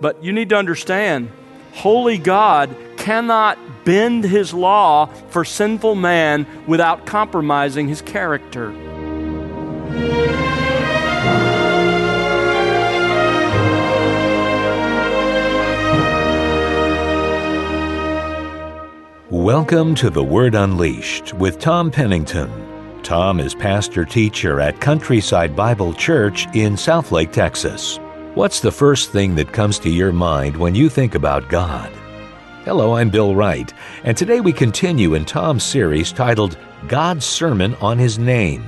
But you need to understand holy God cannot bend his law for sinful man without compromising his character. Welcome to The Word Unleashed with Tom Pennington. Tom is pastor teacher at Countryside Bible Church in Southlake, Texas. What's the first thing that comes to your mind when you think about God? Hello, I'm Bill Wright, and today we continue in Tom's series titled God's Sermon on His Name.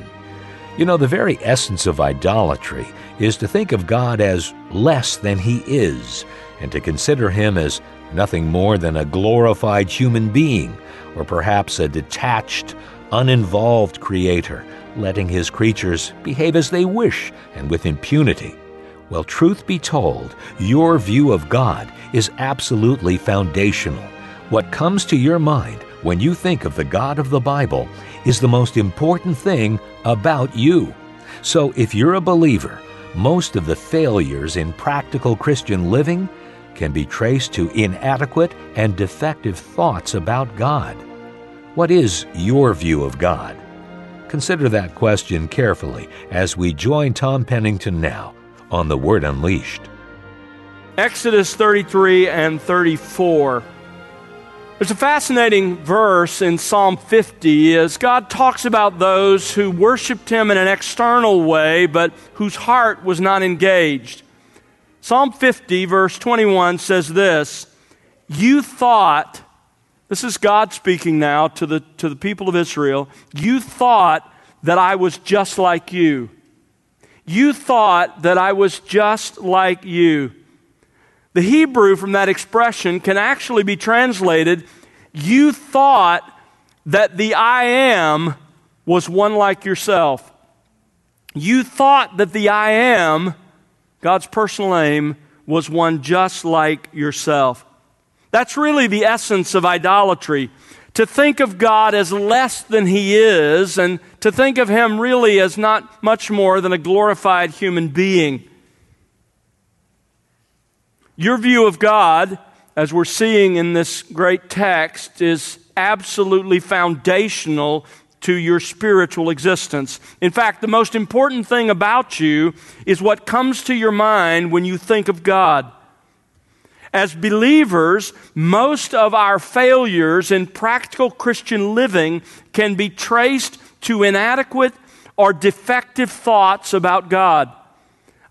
You know, the very essence of idolatry is to think of God as less than He is, and to consider Him as nothing more than a glorified human being, or perhaps a detached, uninvolved creator, letting His creatures behave as they wish and with impunity. Well, truth be told, your view of God is absolutely foundational. What comes to your mind when you think of the God of the Bible is the most important thing about you. So, if you're a believer, most of the failures in practical Christian living can be traced to inadequate and defective thoughts about God. What is your view of God? Consider that question carefully as we join Tom Pennington now on The Word Unleashed. Exodus 33 and 34. There's a fascinating verse in Psalm 50 as God talks about those who worshiped Him in an external way, but whose heart was not engaged. Psalm 50, verse 21 says this You thought, this is God speaking now to the, to the people of Israel, you thought that I was just like you. You thought that I was just like you. The Hebrew from that expression can actually be translated You thought that the I am was one like yourself. You thought that the I am, God's personal name, was one just like yourself. That's really the essence of idolatry to think of God as less than He is, and to think of Him really as not much more than a glorified human being. Your view of God, as we're seeing in this great text, is absolutely foundational to your spiritual existence. In fact, the most important thing about you is what comes to your mind when you think of God. As believers, most of our failures in practical Christian living can be traced to inadequate or defective thoughts about God.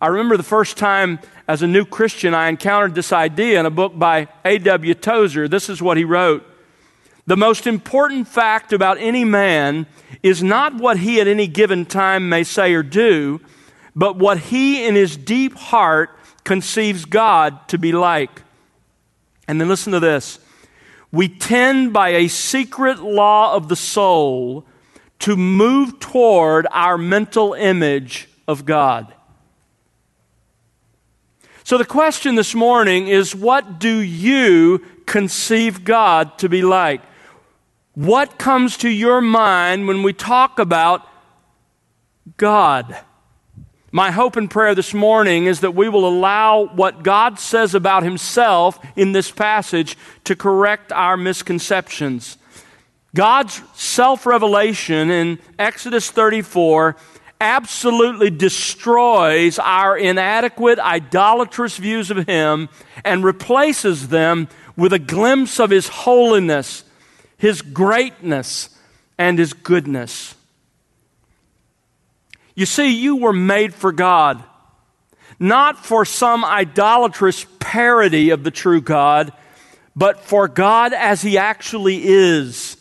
I remember the first time as a new Christian I encountered this idea in a book by A.W. Tozer. This is what he wrote The most important fact about any man is not what he at any given time may say or do, but what he in his deep heart conceives God to be like. And then listen to this. We tend by a secret law of the soul to move toward our mental image of God. So the question this morning is what do you conceive God to be like? What comes to your mind when we talk about God? My hope and prayer this morning is that we will allow what God says about Himself in this passage to correct our misconceptions. God's self revelation in Exodus 34 absolutely destroys our inadequate, idolatrous views of Him and replaces them with a glimpse of His holiness, His greatness, and His goodness. You see, you were made for God, not for some idolatrous parody of the true God, but for God as He actually is.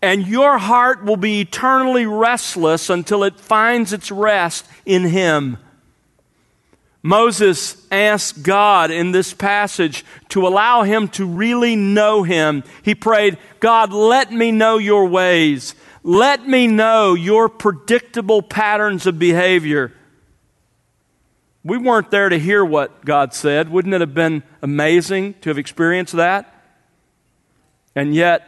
And your heart will be eternally restless until it finds its rest in Him. Moses asked God in this passage to allow him to really know Him. He prayed, God, let me know your ways. Let me know your predictable patterns of behavior. We weren't there to hear what God said. Wouldn't it have been amazing to have experienced that? And yet,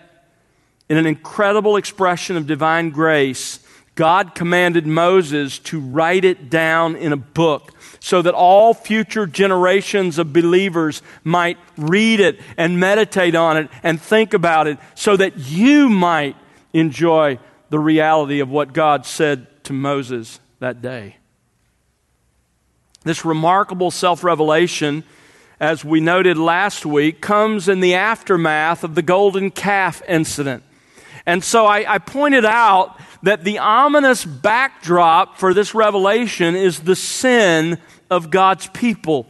in an incredible expression of divine grace, God commanded Moses to write it down in a book so that all future generations of believers might read it and meditate on it and think about it so that you might enjoy the reality of what God said to Moses that day. This remarkable self revelation, as we noted last week, comes in the aftermath of the golden calf incident. And so I, I, pointed out that the ominous backdrop for this revelation is the sin of God's people.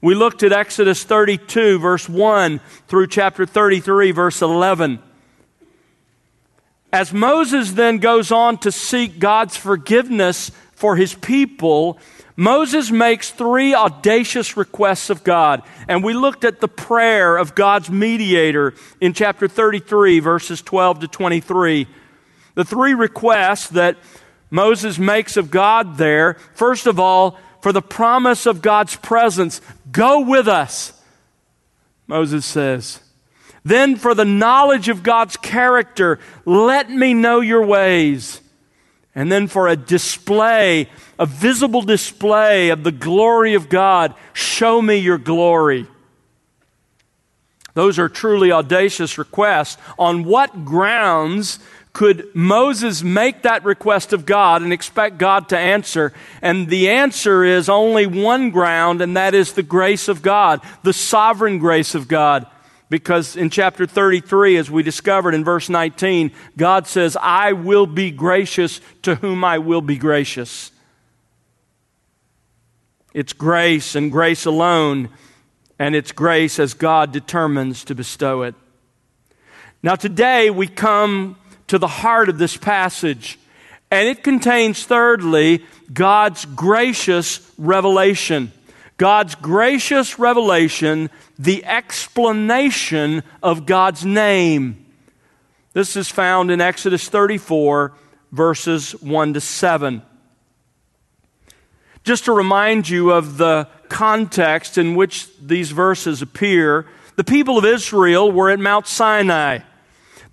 We looked at Exodus 32, verse 1, through chapter 33, verse 11. As Moses then goes on to seek God's forgiveness for his people, Moses makes three audacious requests of God. And we looked at the prayer of God's mediator in chapter 33, verses 12 to 23. The three requests that Moses makes of God there first of all, for the promise of God's presence, go with us, Moses says. Then, for the knowledge of God's character, let me know your ways. And then, for a display, a visible display of the glory of God, show me your glory. Those are truly audacious requests. On what grounds could Moses make that request of God and expect God to answer? And the answer is only one ground, and that is the grace of God, the sovereign grace of God. Because in chapter 33, as we discovered in verse 19, God says, I will be gracious to whom I will be gracious. It's grace and grace alone, and it's grace as God determines to bestow it. Now, today we come to the heart of this passage, and it contains, thirdly, God's gracious revelation. God's gracious revelation, the explanation of God's name. This is found in Exodus 34, verses 1 to 7. Just to remind you of the context in which these verses appear, the people of Israel were at Mount Sinai.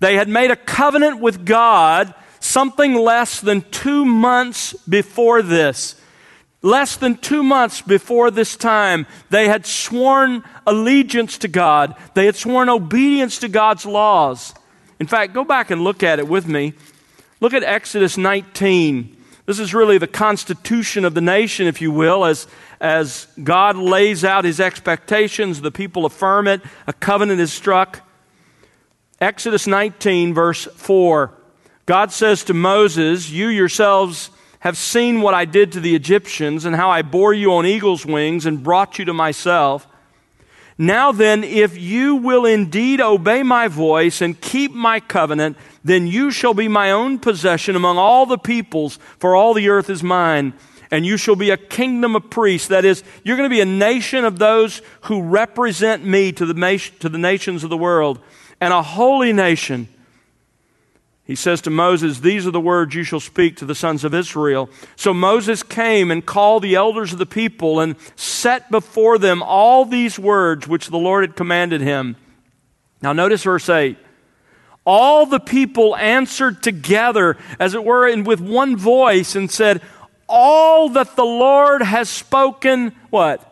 They had made a covenant with God something less than two months before this. Less than two months before this time, they had sworn allegiance to God. They had sworn obedience to God's laws. In fact, go back and look at it with me. Look at Exodus 19. This is really the constitution of the nation, if you will, as, as God lays out his expectations, the people affirm it, a covenant is struck. Exodus 19, verse 4. God says to Moses, You yourselves have seen what I did to the Egyptians and how I bore you on eagle's wings and brought you to myself. Now then, if you will indeed obey my voice and keep my covenant, then you shall be my own possession among all the peoples, for all the earth is mine. And you shall be a kingdom of priests. That is, you're going to be a nation of those who represent me to the, to the nations of the world, and a holy nation he says to Moses, These are the words you shall speak to the sons of Israel. So Moses came and called the elders of the people and set before them all these words which the Lord had commanded him. Now, notice verse 8. All the people answered together, as it were, and with one voice, and said, All that the Lord has spoken, what?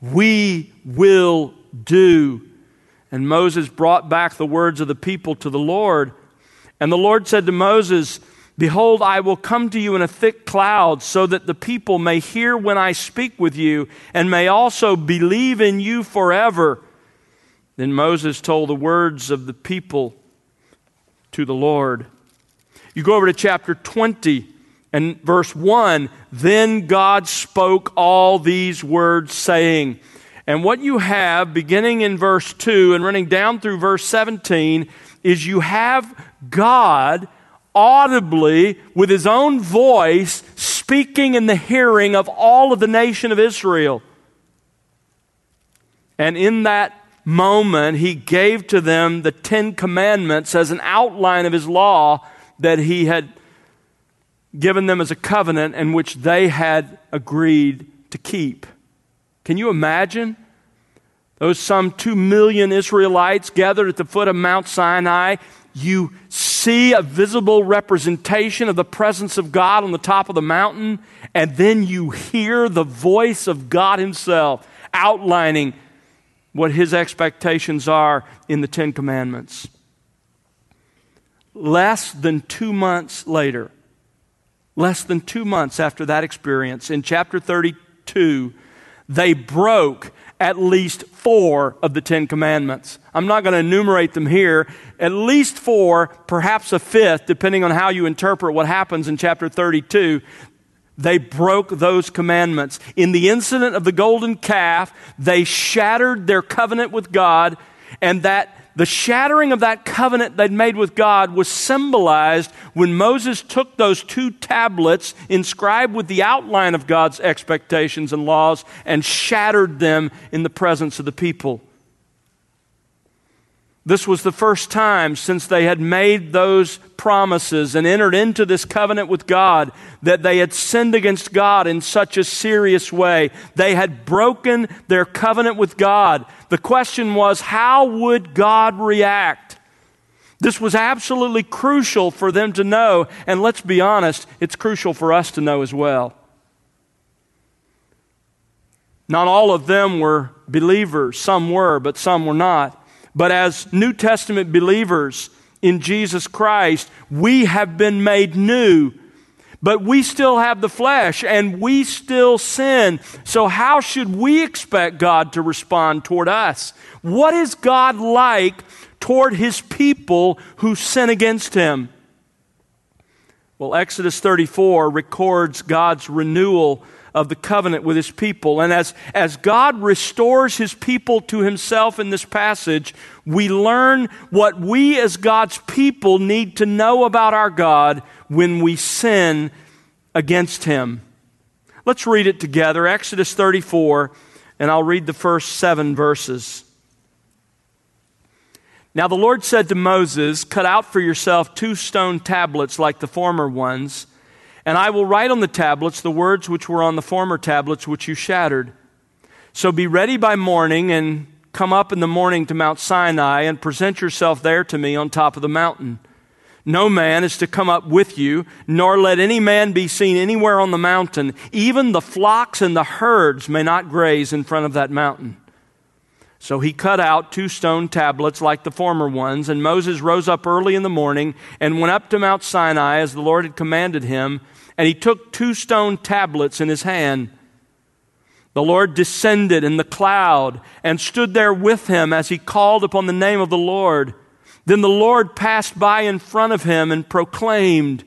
We will do. And Moses brought back the words of the people to the Lord. And the Lord said to Moses, Behold, I will come to you in a thick cloud, so that the people may hear when I speak with you, and may also believe in you forever. Then Moses told the words of the people to the Lord. You go over to chapter 20 and verse 1. Then God spoke all these words, saying, and what you have, beginning in verse 2 and running down through verse 17, is you have God audibly, with his own voice, speaking in the hearing of all of the nation of Israel. And in that moment, he gave to them the Ten Commandments as an outline of his law that he had given them as a covenant and which they had agreed to keep. Can you imagine? Those some two million Israelites gathered at the foot of Mount Sinai, you see a visible representation of the presence of God on the top of the mountain, and then you hear the voice of God Himself outlining what His expectations are in the Ten Commandments. Less than two months later, less than two months after that experience, in chapter 32, they broke at least four of the Ten Commandments. I'm not going to enumerate them here. At least four, perhaps a fifth, depending on how you interpret what happens in chapter 32. They broke those commandments. In the incident of the golden calf, they shattered their covenant with God, and that the shattering of that covenant they'd made with God was symbolized when Moses took those two tablets inscribed with the outline of God's expectations and laws and shattered them in the presence of the people. This was the first time since they had made those promises and entered into this covenant with God that they had sinned against God in such a serious way. They had broken their covenant with God. The question was, how would God react? This was absolutely crucial for them to know, and let's be honest, it's crucial for us to know as well. Not all of them were believers. Some were, but some were not. But as New Testament believers in Jesus Christ, we have been made new. But we still have the flesh and we still sin. So, how should we expect God to respond toward us? What is God like toward his people who sin against him? Well, Exodus 34 records God's renewal of the covenant with his people. And as, as God restores his people to himself in this passage, we learn what we as God's people need to know about our God when we sin against him. Let's read it together Exodus 34, and I'll read the first seven verses. Now the Lord said to Moses, Cut out for yourself two stone tablets like the former ones and I will write on the tablets the words which were on the former tablets which you shattered. So be ready by morning and come up in the morning to Mount Sinai and present yourself there to me on top of the mountain. No man is to come up with you, nor let any man be seen anywhere on the mountain. Even the flocks and the herds may not graze in front of that mountain. So he cut out two stone tablets like the former ones, and Moses rose up early in the morning and went up to Mount Sinai as the Lord had commanded him, and he took two stone tablets in his hand. The Lord descended in the cloud and stood there with him as he called upon the name of the Lord. Then the Lord passed by in front of him and proclaimed,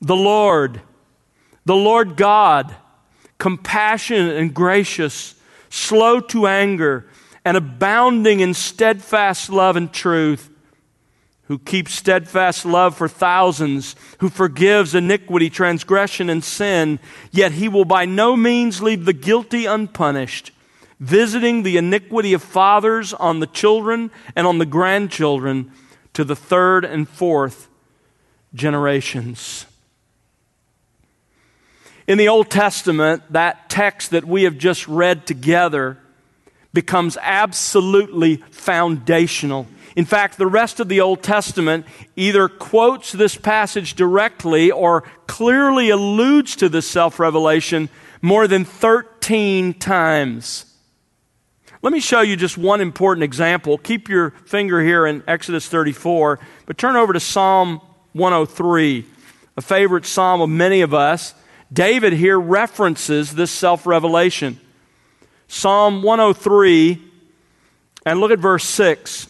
The Lord, the Lord God, compassionate and gracious, slow to anger and abounding in steadfast love and truth, who keeps steadfast love for thousands, who forgives iniquity, transgression, and sin, yet he will by no means leave the guilty unpunished, visiting the iniquity of fathers on the children and on the grandchildren to the third and fourth generations. In the Old Testament, that text that we have just read together becomes absolutely foundational. In fact, the rest of the Old Testament either quotes this passage directly or clearly alludes to this self revelation more than 13 times. Let me show you just one important example. Keep your finger here in Exodus 34, but turn over to Psalm 103, a favorite psalm of many of us. David here references this self revelation. Psalm 103, and look at verse 6.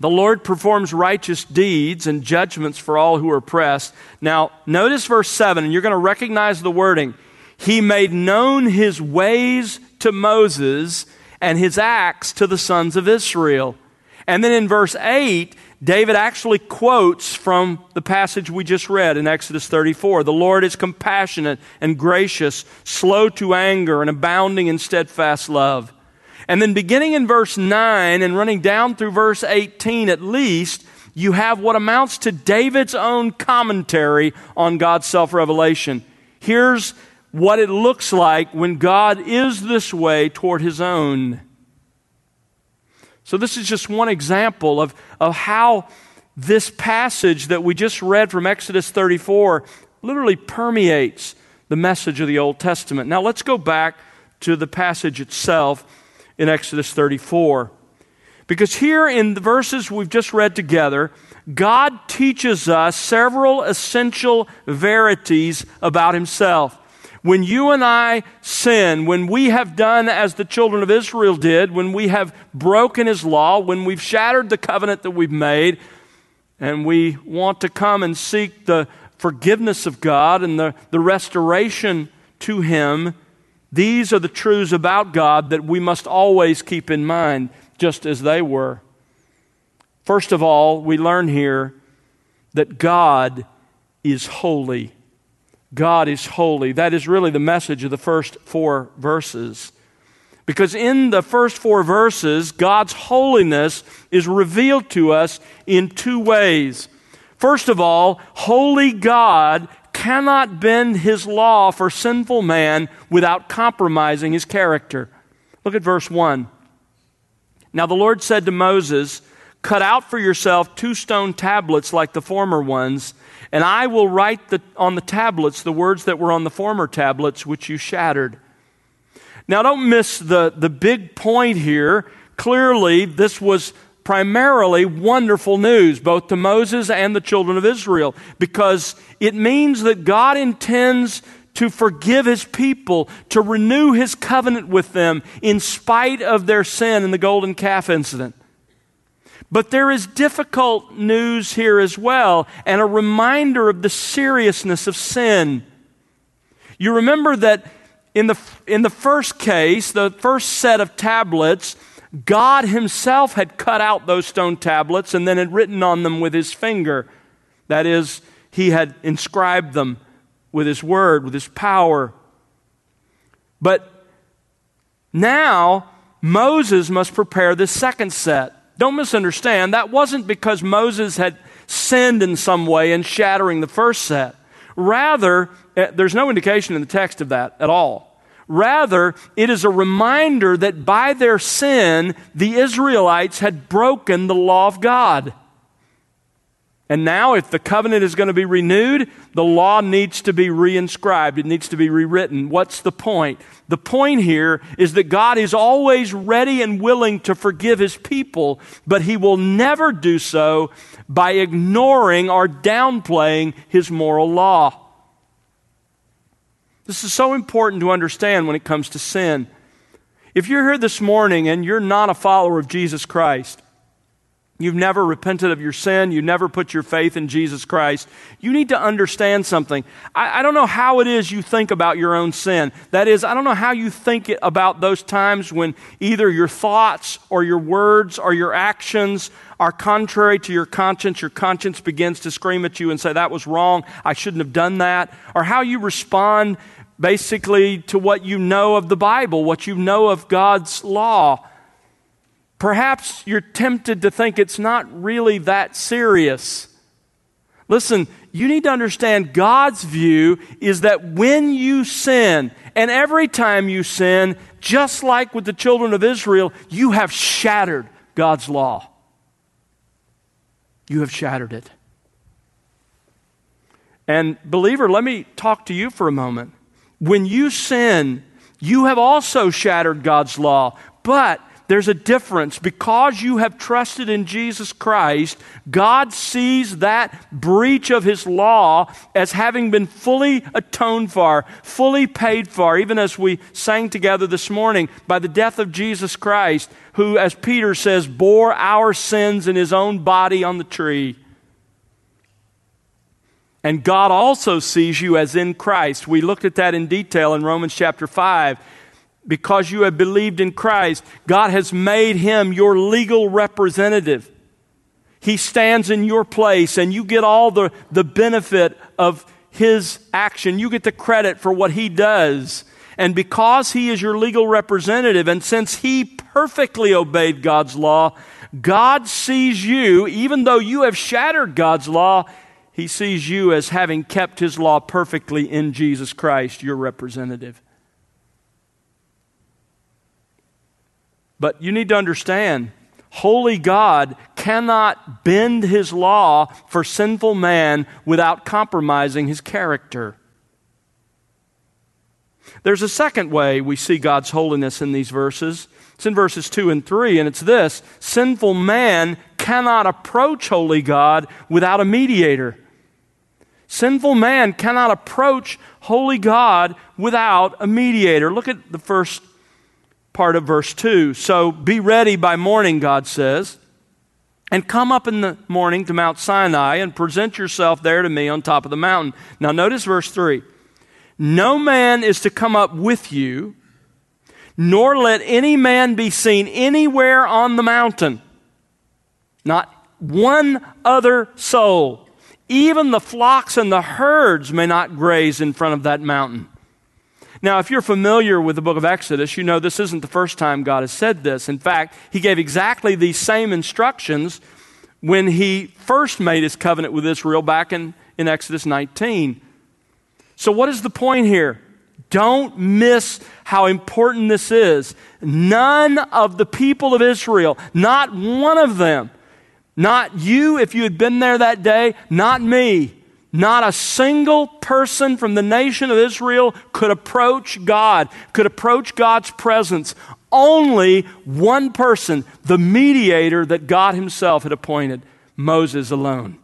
The Lord performs righteous deeds and judgments for all who are oppressed. Now, notice verse 7, and you're going to recognize the wording. He made known his ways to Moses and his acts to the sons of Israel. And then in verse 8, David actually quotes from the passage we just read in Exodus 34. The Lord is compassionate and gracious, slow to anger, and abounding in steadfast love. And then beginning in verse 9 and running down through verse 18 at least, you have what amounts to David's own commentary on God's self revelation. Here's what it looks like when God is this way toward his own. So, this is just one example of, of how this passage that we just read from Exodus 34 literally permeates the message of the Old Testament. Now let's go back to the passage itself in Exodus 34. Because here in the verses we've just read together, God teaches us several essential verities about Himself. When you and I sin, when we have done as the children of Israel did, when we have broken His law, when we've shattered the covenant that we've made, and we want to come and seek the forgiveness of God and the, the restoration to Him, these are the truths about God that we must always keep in mind, just as they were. First of all, we learn here that God is holy. God is holy. That is really the message of the first four verses. Because in the first four verses, God's holiness is revealed to us in two ways. First of all, holy God cannot bend his law for sinful man without compromising his character. Look at verse 1. Now the Lord said to Moses, Cut out for yourself two stone tablets like the former ones, and I will write the, on the tablets the words that were on the former tablets, which you shattered. Now, don't miss the, the big point here. Clearly, this was primarily wonderful news, both to Moses and the children of Israel, because it means that God intends to forgive his people, to renew his covenant with them in spite of their sin in the golden calf incident. But there is difficult news here as well, and a reminder of the seriousness of sin. You remember that in the, in the first case, the first set of tablets, God Himself had cut out those stone tablets and then had written on them with His finger. That is, He had inscribed them with His word, with His power. But now, Moses must prepare the second set. Don't misunderstand, that wasn't because Moses had sinned in some way in shattering the first set. Rather, eh, there's no indication in the text of that at all. Rather, it is a reminder that by their sin, the Israelites had broken the law of God. And now, if the covenant is going to be renewed, the law needs to be reinscribed. It needs to be rewritten. What's the point? The point here is that God is always ready and willing to forgive his people, but he will never do so by ignoring or downplaying his moral law. This is so important to understand when it comes to sin. If you're here this morning and you're not a follower of Jesus Christ, You've never repented of your sin. You never put your faith in Jesus Christ. You need to understand something. I, I, don't know how it is you think about your own sin. That is, I don't know how you think about those times when either your thoughts or your words or your actions are contrary to your conscience. Your conscience begins to scream at you and say, That was wrong. I shouldn't have done that. Or how you respond basically to what you know of the Bible, what you know of God's law. Perhaps you're tempted to think it's not really that serious. Listen, you need to understand God's view is that when you sin, and every time you sin, just like with the children of Israel, you have shattered God's law. You have shattered it. And, believer, let me talk to you for a moment. When you sin, you have also shattered God's law, but there's a difference. Because you have trusted in Jesus Christ, God sees that breach of His law as having been fully atoned for, fully paid for, even as we sang together this morning, by the death of Jesus Christ, who, as Peter says, bore our sins in His own body on the tree. And God also sees you as in Christ. We looked at that in detail in Romans chapter 5 because you have believed in Christ, God has made him your legal representative. He stands in your place, and you get all the, the benefit of his action. You get the credit for what he does. And because he is your legal representative, and since he perfectly obeyed God's law, God sees you, even though you have shattered God's law, he sees you as having kept his law perfectly in Jesus Christ, your representative. But you need to understand Holy God cannot bend his law for sinful man without compromising his character. There's a second way we see God's holiness in these verses. It's in verses 2 and 3, and it's this Sinful man cannot approach holy God without a mediator. Sinful man cannot approach holy God without a mediator. Look at the first part of verse 2. So be ready by morning, God says, and come up in the morning to Mount Sinai and present yourself there to me on top of the mountain. Now, notice verse 3 No man is to come up with you, nor let any man be seen anywhere on the mountain. Not one other soul. Even the flocks and the herds may not graze in front of that mountain. Now, if you're familiar with the book of Exodus, you know this isn't the first time God has said this. In fact, He gave exactly these same instructions when He first made His covenant with Israel back in, in Exodus 19. So, what is the point here? Don't miss how important this is. None of the people of Israel, not one of them, not you if you had been there that day, not me, not a single person from the nation of Israel could approach God, could approach God's presence. Only one person, the mediator that God Himself had appointed, Moses alone.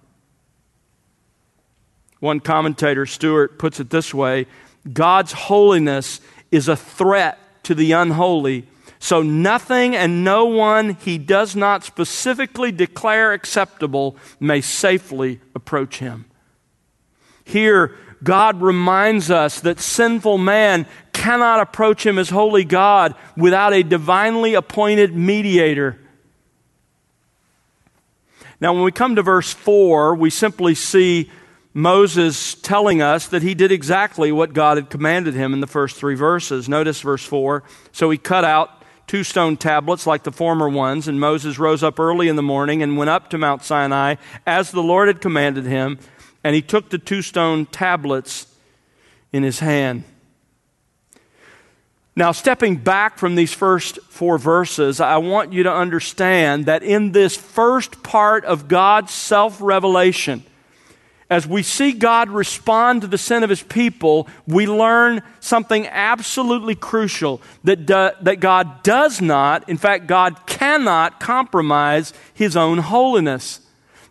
One commentator, Stuart, puts it this way God's holiness is a threat to the unholy. So nothing and no one he does not specifically declare acceptable may safely approach him. Here, God reminds us that sinful man cannot approach him as holy God without a divinely appointed mediator. Now, when we come to verse 4, we simply see Moses telling us that he did exactly what God had commanded him in the first three verses. Notice verse 4. So he cut out two stone tablets like the former ones, and Moses rose up early in the morning and went up to Mount Sinai as the Lord had commanded him and he took the two stone tablets in his hand. Now, stepping back from these first four verses, I want you to understand that in this first part of God's self revelation, as we see God respond to the sin of his people, we learn something absolutely crucial that, do, that God does not, in fact, God cannot compromise his own holiness.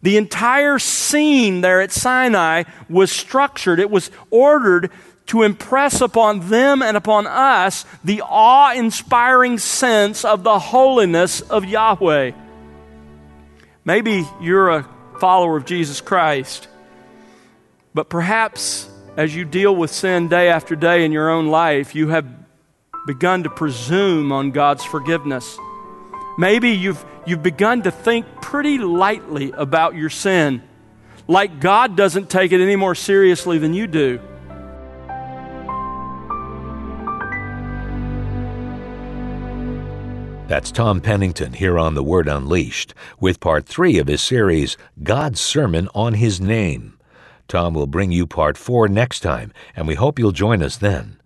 The entire scene there at Sinai was structured, it was ordered to impress upon them and upon us the awe inspiring sense of the holiness of Yahweh. Maybe you're a follower of Jesus Christ, but perhaps as you deal with sin day after day in your own life, you have begun to presume on God's forgiveness. Maybe you've, you've begun to think pretty lightly about your sin, like God doesn't take it any more seriously than you do. That's Tom Pennington here on The Word Unleashed with part three of his series, God's Sermon on His Name. Tom will bring you part four next time, and we hope you'll join us then.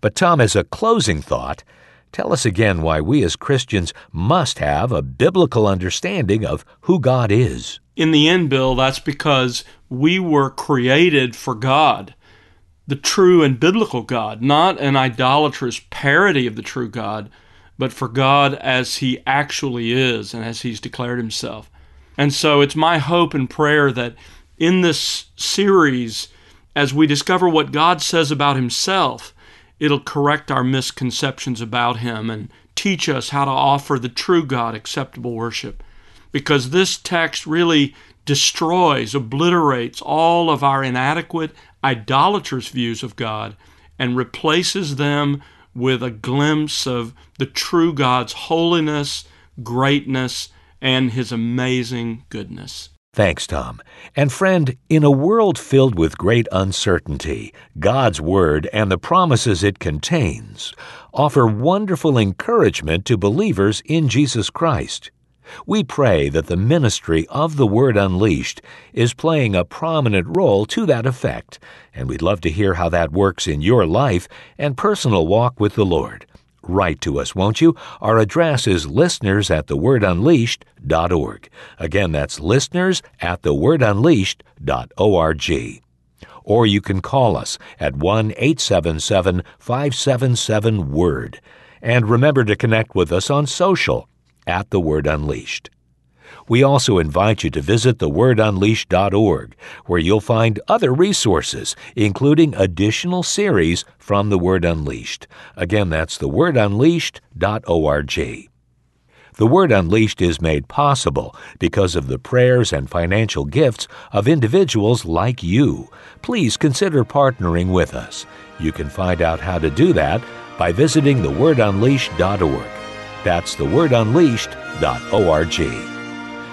But, Tom, has a closing thought, Tell us again why we as Christians must have a biblical understanding of who God is. In the end, Bill, that's because we were created for God, the true and biblical God, not an idolatrous parody of the true God, but for God as He actually is and as He's declared Himself. And so it's my hope and prayer that in this series, as we discover what God says about Himself, It'll correct our misconceptions about Him and teach us how to offer the true God acceptable worship. Because this text really destroys, obliterates all of our inadequate, idolatrous views of God and replaces them with a glimpse of the true God's holiness, greatness, and His amazing goodness. Thanks, Tom. And friend, in a world filled with great uncertainty, God's Word and the promises it contains offer wonderful encouragement to believers in Jesus Christ. We pray that the ministry of the Word Unleashed is playing a prominent role to that effect, and we'd love to hear how that works in your life and personal walk with the Lord. Write to us, won't you? Our address is listeners at thewordunleashed.org. Again, that's listeners at thewordunleashed.org. Or you can call us at 1 877 577 Word. And remember to connect with us on social at The Word Unleashed. We also invite you to visit thewordunleashed.org, where you'll find other resources, including additional series from The Word Unleashed. Again, that's thewordunleashed.org. The Word Unleashed is made possible because of the prayers and financial gifts of individuals like you. Please consider partnering with us. You can find out how to do that by visiting thewordunleashed.org. That's thewordunleashed.org.